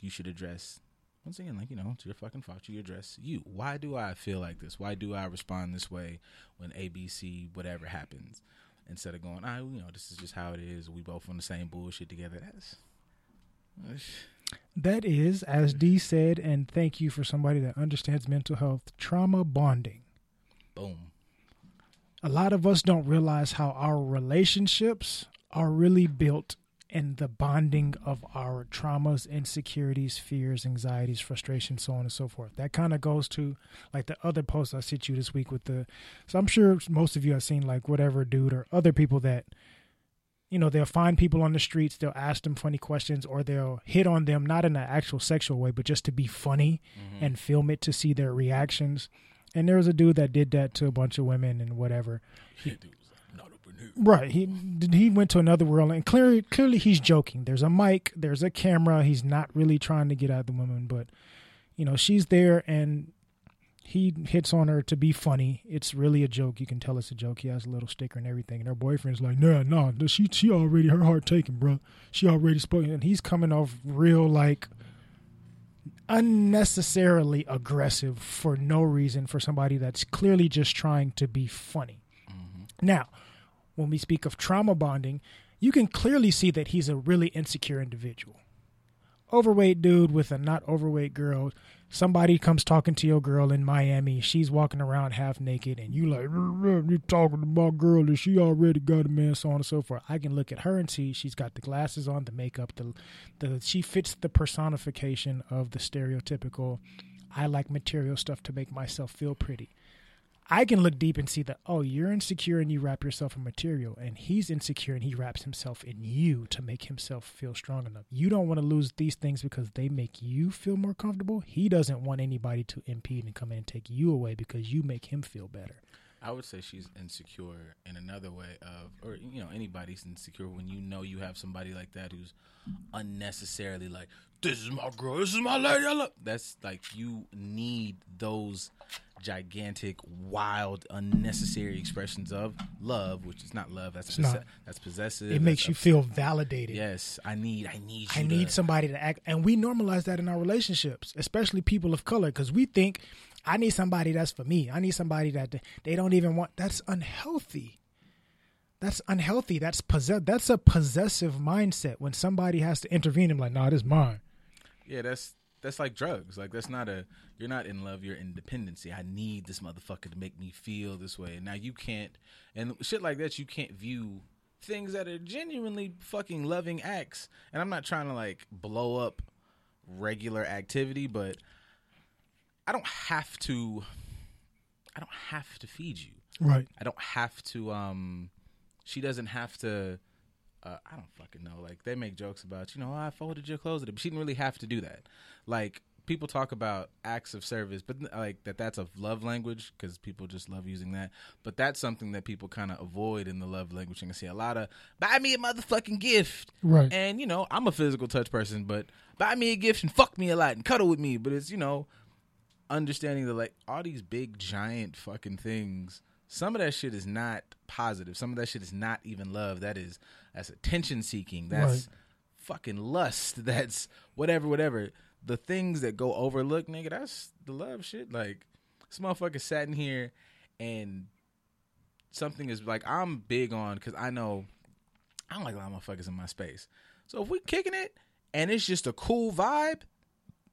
A: You should address. Once again, like you know, it's your fucking fault. You address you. Why do I feel like this? Why do I respond this way when A, B, C, whatever happens? Instead of going, I, you know, this is just how it is. We both on the same bullshit together. That's
B: that is as Dee said and thank you for somebody that understands mental health trauma bonding
A: boom.
B: a lot of us don't realize how our relationships are really built in the bonding of our traumas, insecurities, fears, anxieties, frustrations, so on and so forth. That kind of goes to like the other post I sent you this week with the. So I'm sure most of you have seen like whatever dude or other people that, you know, they'll find people on the streets, they'll ask them funny questions, or they'll hit on them not in an actual sexual way, but just to be funny
A: Mm-hmm.
B: and film it to see their reactions. And there was a dude that did that to a bunch of women and whatever.
A: Yeah, dude was like, not up in here.
B: Right. He he went to another world, and clearly, clearly he's joking. There's a mic, there's a camera. He's not really trying to get at the woman, but you know she's there, and he hits on her to be funny. It's really a joke. You can tell it's a joke. He has a little sticker and everything, and her boyfriend's like, "Nah, nah, she she already her heart taken, bro. She already spoken." And he's coming off real like unnecessarily aggressive for no reason for somebody that's clearly just trying to be funny. Mm-hmm. Now, when we speak of trauma bonding, you can clearly see that he's a really insecure individual. Overweight dude with a not overweight girl. Somebody comes talking to your girl in Miami. She's walking around half naked, and you like, you talking to my girl, and she already got a man, so on and so forth. I can look at her and see she's got the glasses on, the makeup, the, the she fits the personification of the stereotypical. I like material stuff to make myself feel pretty. I can look deep and see that, oh, you're insecure and you wrap yourself in material, and he's insecure and he wraps himself in you to make himself feel strong enough. You don't want to lose these things because they make you feel more comfortable. He doesn't want anybody to impede and come in and take you away because you make him feel better.
A: I would say she's insecure in another way of, or you know, anybody's insecure when you know you have somebody like that who's unnecessarily like, "This is my girl, this is my lady." I love. That's like you need those gigantic, wild, unnecessary expressions of love, which is not love. That's
B: not.
A: that's possessive.
B: It makes
A: that's
B: you
A: ups-
B: feel validated.
A: Yes, I need. I need.
B: I
A: you
B: need
A: to-
B: somebody to act, and we normalize that in our relationships, especially people of color, because we think I need somebody that's for me. I need somebody that they don't even want. That's unhealthy. That's unhealthy. That's possess. That's a possessive mindset. When somebody has to intervene, I'm like, nah, this is mine.
A: Yeah, that's that's like drugs. Like that's not a you're not in love, you're in dependency. I need this motherfucker to make me feel this way. And now you can't and shit like that you can't view things that are genuinely fucking loving acts. And I'm not trying to like blow up regular activity, but I don't have to. I don't have to feed you.
B: Right.
A: I don't have to. Um, she doesn't have to. Uh, I don't fucking know. Like they make jokes about, you know, oh, I folded your clothes, but she didn't really have to do that. Like people talk about acts of service, but like that that's a love language because people just love using that. But that's something that people kind of avoid in the love language. You can see a lot of buy me a motherfucking gift,
B: Right.
A: and you know I'm a physical touch person, but buy me a gift and fuck me a lot and cuddle with me. But it's you know understanding that like all these big giant fucking things. Some of that shit is not positive. Some of that shit is not even love. That is that's attention seeking. That's
B: Right.
A: fucking lust. That's whatever, whatever. The things that go overlooked, nigga, that's the love shit. Like this motherfucker sat in here and something is like I'm big on because I know I don't like a lot of motherfuckers in my space. So if we kicking it and it's just a cool vibe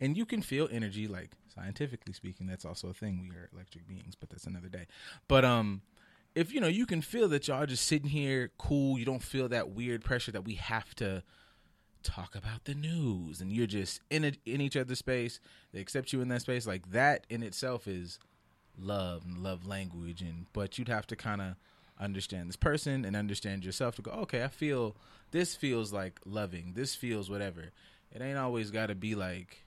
A: and you can feel energy, like scientifically speaking, that's also a thing. We are electric beings, but that's another day. But um if you know you can feel that y'all just sitting here cool, you don't feel that weird pressure that we have to talk about the news and you're just in a, in each other's space. They accept you in that space. Like that in itself is love and love language and but you'd have to kind of understand this person and understand yourself to go okay i feel this feels like loving this feels whatever it ain't always got to be like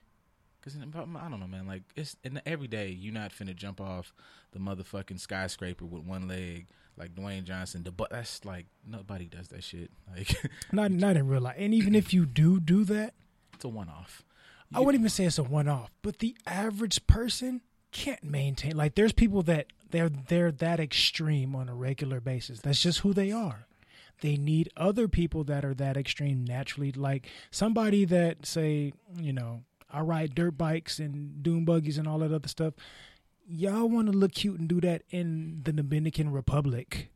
A: because i don't know man like it's in every day you're not finna jump off the motherfucking skyscraper with one leg like dwayne johnson the but that's like nobody does that shit like
B: Not not in real life. And even if you do do that,
A: it's a one-off
B: I wouldn't even say it's a one off, but the average person can't maintain like there's people that they're they're that extreme on a regular basis. That's just who they are. They need other people that are that extreme naturally like somebody that say, you know, I ride dirt bikes and dune buggies and all that other stuff. Y'all want to look cute and do that in the Dominican Republic.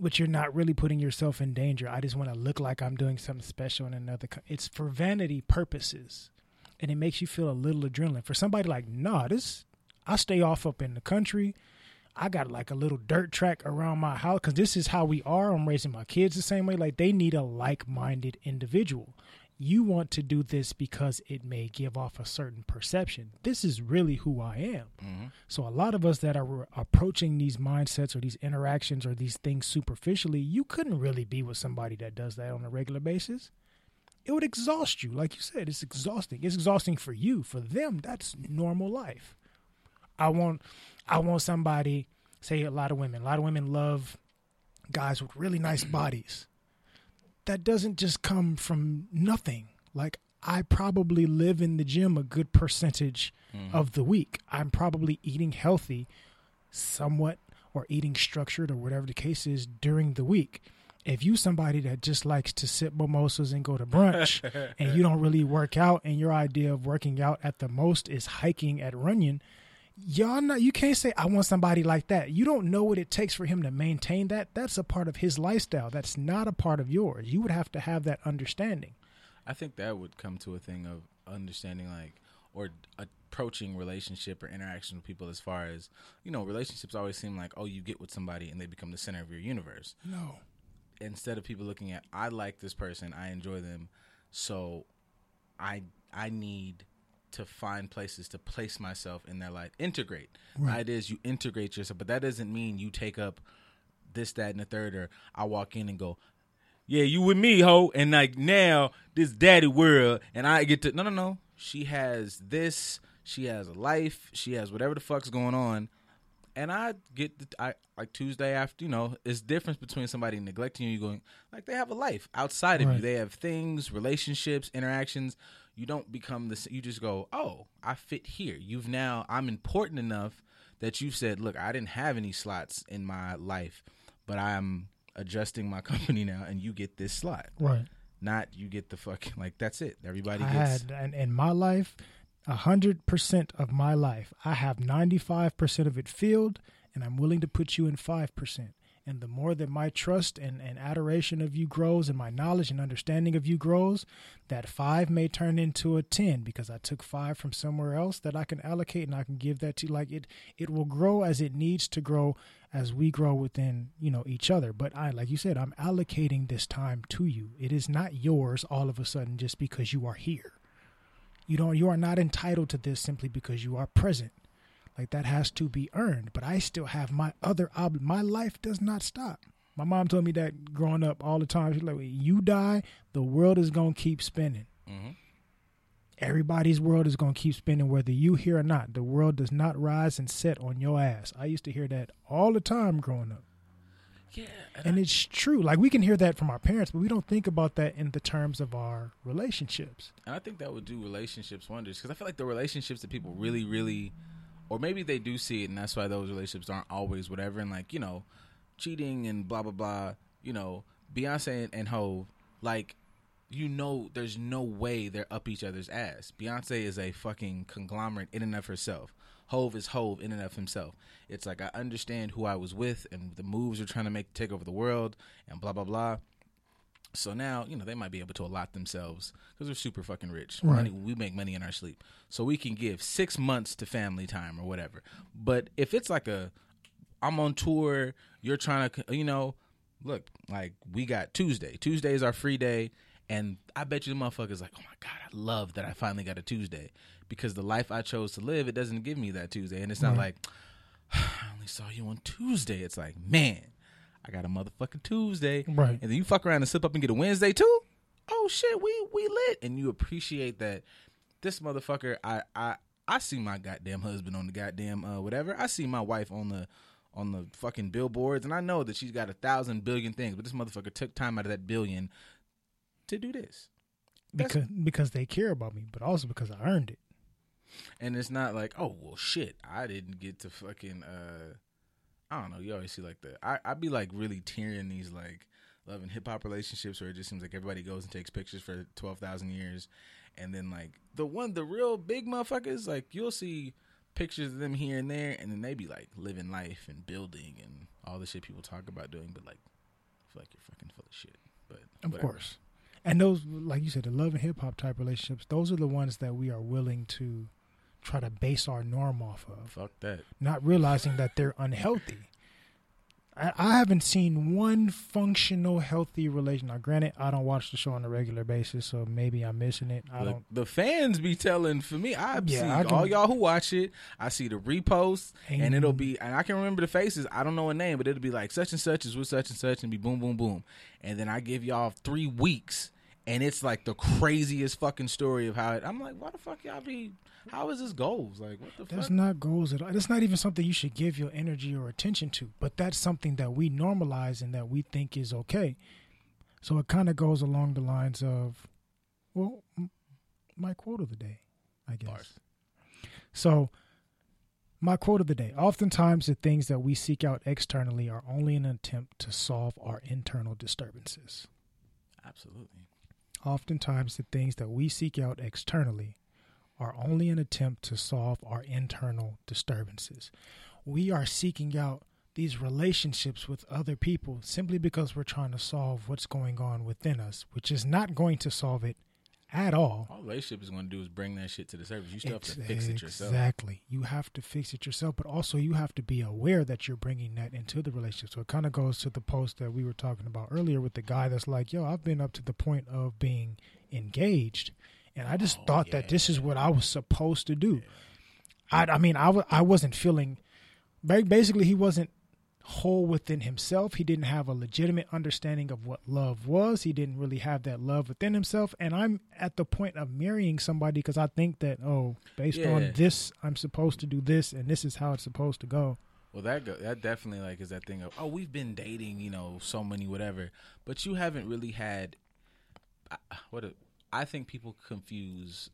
B: But you're not really putting yourself in danger. I just want to look like I'm doing something special in another. Co- it's for vanity purposes and it makes you feel a little adrenaline. For somebody like, nah, this I stay off up in the country. I got like a little dirt track around my house because this is how we are. I'm raising my kids the same way. Like they need a like-minded individual. You want to do this because it may give off a certain perception. This is really who I am. Mm-hmm. So a lot of us that are approaching these mindsets or these interactions or these things superficially, you couldn't really be with somebody that does that on a regular basis it would exhaust you. Like you said, it's exhausting. It's exhausting for you. For them, that's normal life. I want I want somebody, say a lot of women. A lot of women love guys with really nice bodies. That doesn't just come from nothing. Like I probably live in the gym a good percentage mm-hmm. of the week. I'm probably eating healthy somewhat or eating structured or whatever the case is during the week if you somebody that just likes to sip mimosas and go to brunch and you don't really work out and your idea of working out at the most is hiking at Runyon, y'all not you can't say I want somebody like that. You don't know what it takes for him to maintain that. That's a part of his lifestyle. That's not a part of yours. You would have to have that understanding.
A: I think that would come to a thing of understanding like or approaching relationship or interaction with people as far as you know relationships always seem like oh you get with somebody and they become the center of your universe
B: No.
A: instead of people looking at I like this person, I enjoy them, so I I need to find places to place myself in their life. Integrate.
B: Right.
A: It is you integrate yourself, but that doesn't mean you take up this, that, and the third. Or I walk in and go, "Yeah, you with me, ho," and like now this daddy world, and I get to no, no, no. She has this. She has a life. She has whatever the fuck's going on and I get the, I like Tuesday after you know it's difference between somebody neglecting you, you going like they have a life outside of you. They have things, relationships, interactions. You don't become the you just go oh I fit here. You've now I'm important enough that you've said look I didn't have any slots in my life, but I'm adjusting my company now, and you get this slot.
B: Right.
A: Not you get the fucking like that's it. Everybody
B: I
A: gets
B: had and in my life, a hundred percent of my life, I have ninety five percent of it filled, and I'm willing to put you in five percent. And the more that my trust and, and adoration of you grows and my knowledge and understanding of you grows, that five may turn into a ten because I took five from somewhere else that I can allocate and I can give that to you. Like it it will grow as it needs to grow as we grow within, you know, each other. But I like you said, I'm allocating this time to you. It is not yours all of a sudden just because you are here You don't you are not entitled to this simply because you are present. Like that has to be earned. But I still have my other ob my life does not stop. My mom told me that growing up all the time. She's like, you die, the world is gonna keep spinning.
A: Mhm.
B: Everybody's world is gonna keep spinning, whether you hear or not. The world does not rise and set on your ass. I used to hear that all the time growing up.
A: Yeah,
B: And it's true. Like we can hear that from our parents, but we don't think about that in the terms of our relationships.
A: And I think that would do relationships wonders because I feel like the relationships that people really, really, or maybe they do see it, and that's why those relationships aren't always whatever. And like you know, cheating and blah blah blah. You know, Beyonce and, and Hov, like you know, there's no way they're up each other's ass. Beyonce is a fucking conglomerate in and of herself. Hov is Hov in and of himself. It's like I understand who I was with and the moves they're trying to make to take over the world and blah blah blah. So now, you know, they might be able to allot themselves because they're super fucking rich.
B: Right.
A: Money, we make money in our sleep. So we can give six months to family time or whatever. But if it's like a, I'm on tour, you're trying to, you know, look, like we got Tuesday. Tuesday is our free day. And I bet you the motherfuckers like, oh my God, I love that I finally got a Tuesday. Because the life I chose to live, it doesn't give me that Tuesday. And it's not
B: Right.
A: like, I only saw you on Tuesday. It's like, man, I got a motherfucking Tuesday.
B: Right.
A: And then you fuck around and slip up and get a Wednesday too? Oh shit, we we lit. And you appreciate that this motherfucker, I I I see my goddamn husband on the goddamn uh whatever. I see my wife on the on the fucking billboards and I know that she's got a thousand billion things, but this motherfucker took time out of that billion to do this. That's-
B: Because because they care about me, but also because I earned it.
A: And it's not like, oh well shit, I didn't get to fucking uh I don't know, you always see like the I I be like really tearing these like love and hip hop relationships where it just seems like everybody goes and takes pictures for twelve thousand years and then like the one the real big motherfuckers, like you'll see pictures of them here and there and then they be like living life and building and all the shit people talk about doing, but like I feel like you're fucking full of shit. But
B: Of
A: whatever.
B: course. And those like you said, the love and hip hop type relationships, those are the ones that we are willing to try to base our norm off of.
A: Fuck that.
B: not realizing that they're unhealthy. I, haven't seen one functional, healthy relation. Now, granted, I don't watch the show on a regular basis, so maybe I'm missing it. I
A: the,
B: don't.
A: the fans be telling for me. I
B: Yeah,
A: see
B: I can-
A: all y'all who watch it. I see the reposts, and
B: Ain't-
A: it'll be. And I can remember the faces. I don't know a name, but it'll be like such and such is with such and such, and be boom, boom, boom. And then I give y'all three weeks, and it's like the craziest fucking story of how it. I'm like, why the fuck y'all be? How is this goals? Like, what the
B: That's
A: fuck?
B: not goals at all. That's not even something you should give your energy or attention to. But that's something that we normalize and that we think is okay. So it kind of goes along the lines of, well, m- my quote of the day, I guess.
A: Bars.
B: So, my quote of the day oftentimes the things that we seek out externally are only an attempt to solve our internal disturbances.
A: Absolutely.
B: Oftentimes, the things that we seek out externally are only an attempt to solve our internal disturbances. We are seeking out these relationships with other people simply because we're trying to solve what's going on within us, which is not going to solve it at all.
A: All relationship is going to do is bring that shit to the surface. You still have to fix it yourself.
B: Exactly. You have to fix it yourself, but also you have to be aware that you're bringing that into the relationship. So it kind of goes to the post that we were talking about earlier with the guy that's like, yo, I've been up to the point of being engaged. And I just
A: Oh,
B: thought that this is what I was supposed to do. I, I mean, I w- I wasn't feeling, basically, he wasn't whole within himself. He didn't have a legitimate understanding of what love was. He didn't really have that love within himself. And I'm at the point of marrying somebody because I think that, oh, based
A: Yeah.
B: on this, I'm supposed to do this and this is how it's supposed to go.
A: Well, that go, that definitely like is that thing of oh we've been dating you know so many whatever, but you haven't really had I- what a, I think people confuse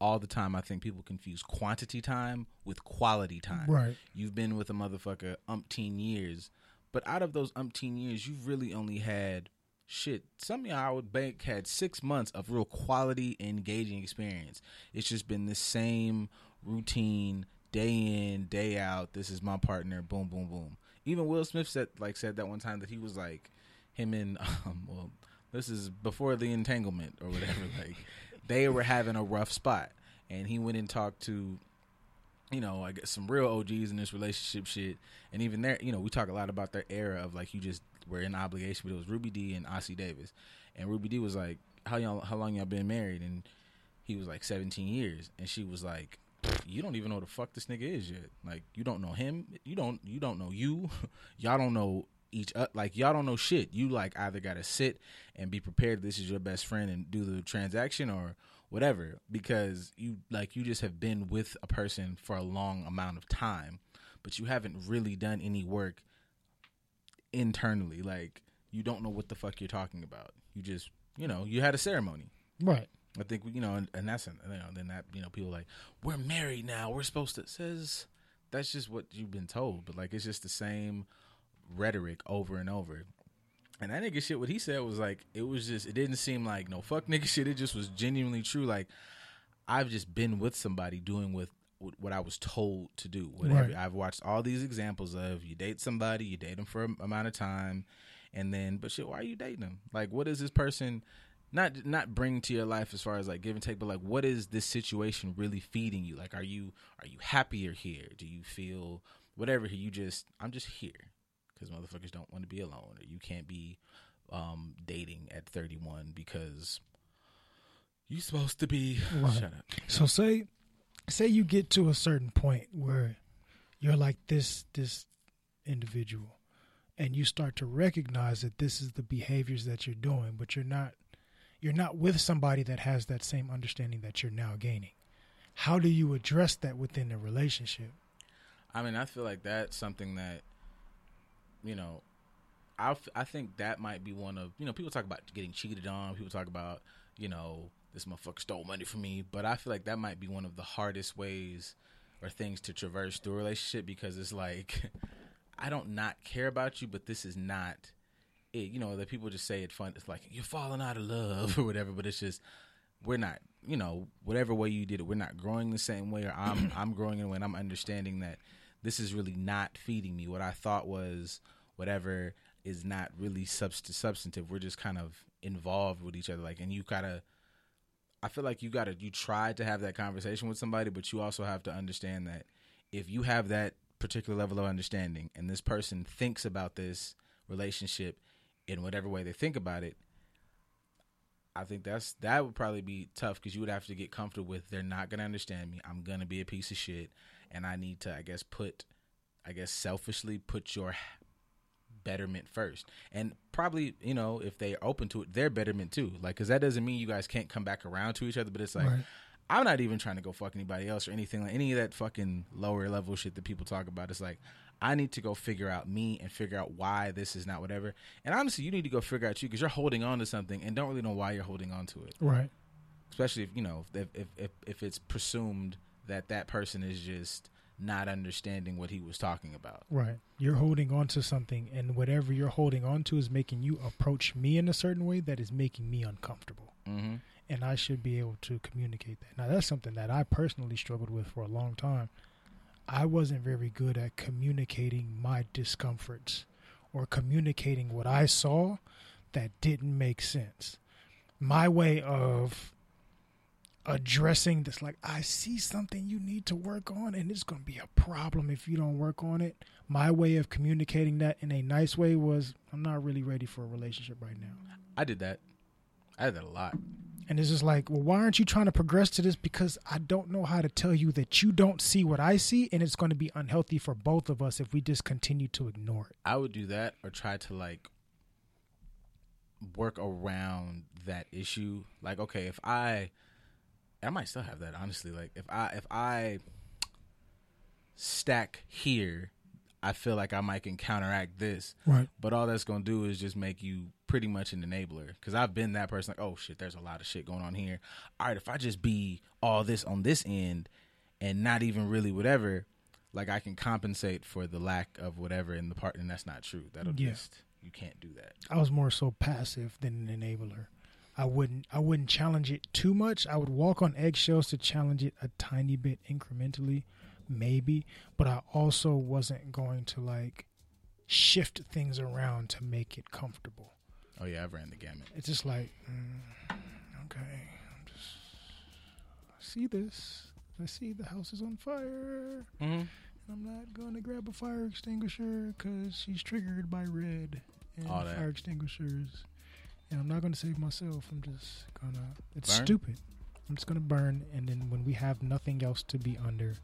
A: all the time. I think people confuse quantity time with quality time.
B: Right.
A: You've been with a motherfucker umpteen years, but out of those umpteen years, you've really only had shit. Some of y'all I would bank had six months of real quality, engaging experience. It's just been the same routine, day in, day out. This is my partner. Boom, boom, boom. Even Will Smith said like said that one time that he was like him and um, well, this is before the entanglement or whatever. like they were having a rough spot, and he went and talked to you know, I guess some real OGs in this relationship shit. And even there, you know, we talk a lot about their era of like you just were in obligation, but it was Ruby Dee and Ossie Davis. And Ruby Dee was like, How y'all how long y'all been married? And he was like 17 years, and she was like, "You don't even know the fuck this nigga is yet. Like, you don't know him. You don't. You don't know you. y'all don't know each. Uh, like, y'all don't know shit. You like either gotta sit and be prepared. This is your best friend and do the transaction, or whatever. Because you like you just have been with a person for a long amount of time, but you haven't really done any work internally. Like, you don't know what the fuck you're talking about. You just, you know, you had a ceremony.
B: Right.
A: I think you know, and, and that's you know, then that you know, people like we're married now. We're supposed to says that's just what you've been told, but like it's just the same rhetoric over and over. And that nigga shit, what he said was like it was just it didn't seem like no fuck nigga shit. It just was genuinely true. Like I've just been with somebody doing with what I was told to do. Whatever
B: Right.
A: I've watched all these examples of you date somebody, you date them for a amount of time, and then but shit, why are you dating them? Like, what is this person? Not not bring to your life as far as like give and take, but like what is this situation really feeding you? Like, are you are you happier here? Do you feel whatever? You just I'm just here because motherfuckers don't want to be alone, or you can't be um, dating at 31 because you're supposed to be.
B: Right.
A: Shut up.
B: So say say you get to a certain point where you're like this this individual and you start to recognize that this is the behaviors that you're doing, but you're not you're not with somebody that has that same understanding that you're now gaining. How do you address that within the relationship?
A: I mean, I feel like that's something that, you know, I f- I think that might be one of you know people talk about getting cheated on. People talk about you know this motherfucker stole money from me, but I feel like that might be one of the hardest ways or things to traverse through a relationship because it's like I don't not care about you, but this is not it. You know, that people just say it fun. It's like you're falling out of love or whatever, but it's just we're not. You know, whatever way you did it, we're not growing the same way, or I'm I'm growing in a way, and I'm understanding that this is really not feeding me. What I thought was whatever is not really subst- substantive. We're just kind of involved with each other. Like, and you gotta. I feel like you gotta. You try to have that conversation with somebody, but you also have to understand that if you have that particular level of understanding, and this person thinks about this relationship in whatever way they think about it, I think that's that would probably be tough because you would have to get comfortable with they're not gonna understand me. I'm gonna be a piece of shit, and I need to, I guess, put, I guess, selfishly put your betterment first, and probably you know if they're open to it, their betterment too. Like, because that doesn't mean you guys can't come back around to each other, but it's like.
B: Right.
A: I'm not even trying to go fuck anybody else or anything like any of that fucking lower level shit that people talk about. It's like I need to go figure out me and figure out why this is not whatever. And honestly, you need to go figure out you because you're holding on to something and don't really know why you're holding on to it.
B: Right.
A: Especially if you know if if if, if it's presumed that that person is just not understanding what he was talking about.
B: Right. You're holding on to something and whatever you're holding on to is making you approach me in a certain way that is making me uncomfortable.
A: Mm-hmm.
B: and I should be able to communicate that. Now, that's something that I personally struggled with for a long time. I wasn't very good at communicating my discomforts or communicating what I saw that didn't make sense. My way of addressing this, like, I see something you need to work on, and it's going to be a problem if you don't work on it. My way of communicating that in a nice way was, I'm not really ready for a relationship right now.
A: I did that. I did that a lot.
B: And it's just like, well, why aren't you trying to progress to this? Because I don't know how to tell you that you don't see what I see, and it's going to be unhealthy for both of us if we just continue to ignore it.
A: I would do that or try to like work around that issue. Like, okay, if I, I might still have that honestly. Like, if I if I stack here, I feel like I might can counteract this.
B: Right.
A: But all that's gonna do is just make you pretty much an enabler. Because I've been that person. Like, oh shit, there's a lot of shit going on here. All right, if I just be all this on this end and not even really whatever, like I can compensate for the lack of whatever in the part, and that's not true. That'll
B: Yeah.
A: just you can't do that.
B: I was more so passive than an enabler. I wouldn't I wouldn't challenge it too much. I would walk on eggshells to challenge it a tiny bit incrementally, maybe, but I also wasn't going to like shift things around to make it comfortable.
A: Oh yeah, I've ran the gamut.
B: It's just like, mm, okay, I'm just I see this. I see the house is on fire.
A: Mm-hmm.
B: I'm not going to grab a fire extinguisher because she's triggered by red and fire extinguishers. And I'm not going to save myself. I'm just gonna. It's
A: Burn?
B: stupid. I'm just gonna burn, and then when we have nothing else to be under,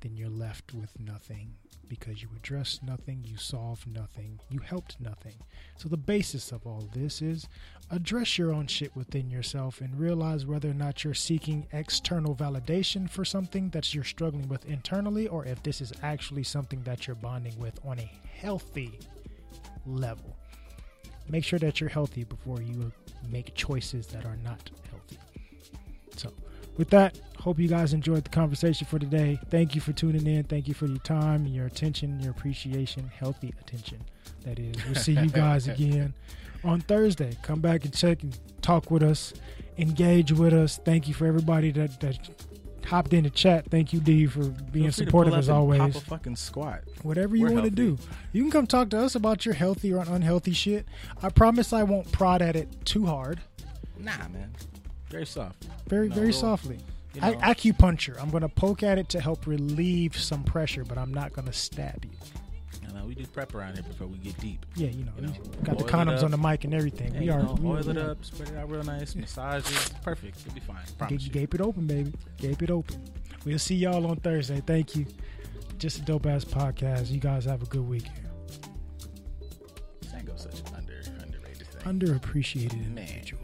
B: then you're left with nothing because you addressed nothing, you solved nothing, you helped nothing. So the basis of all this is address your own shit within yourself and realize whether or not you're seeking external validation for something that you're struggling with internally or if this is actually something that you're bonding with on a healthy level. Make sure that you're healthy before you make choices that are not healthy. So, with that, hope you guys enjoyed the conversation for today. Thank you for tuning in. Thank you for your time, your attention, your appreciation, healthy attention. That is. We'll see you guys again on Thursday. Come back and check and talk with us, engage with us. Thank you for everybody that, that hopped in the chat. Thank you, D, for being
A: Feel free to
B: supportive as always.
A: Pop a fucking squat.
B: Whatever you want to do. You can come talk to us about your healthy or unhealthy shit. I promise I won't prod at it too hard.
A: Nah, man. Very soft.
B: Very,
A: No,
B: very
A: we'll-
B: softly.
A: You
B: I, acupuncture. I'm going to poke at it to help relieve some pressure, but I'm not going to stab you.
A: Know, we do prep around here before we get deep.
B: Yeah, you know,
A: You know,
B: got the condoms on the mic and everything.
A: Yeah,
B: we are.
A: know,
B: we,
A: oil it
B: we-
A: up, spread it out real nice, massage it. Perfect. It'll be fine. Promise
B: Gape,
A: you.
B: gape it open, baby. Gape it open. We'll see y'all on Thursday. Thank you. Just a dope ass podcast. You guys have a good weekend.
A: Sango's such an under underrated thing.
B: Underappreciated
A: Man.
B: individuals.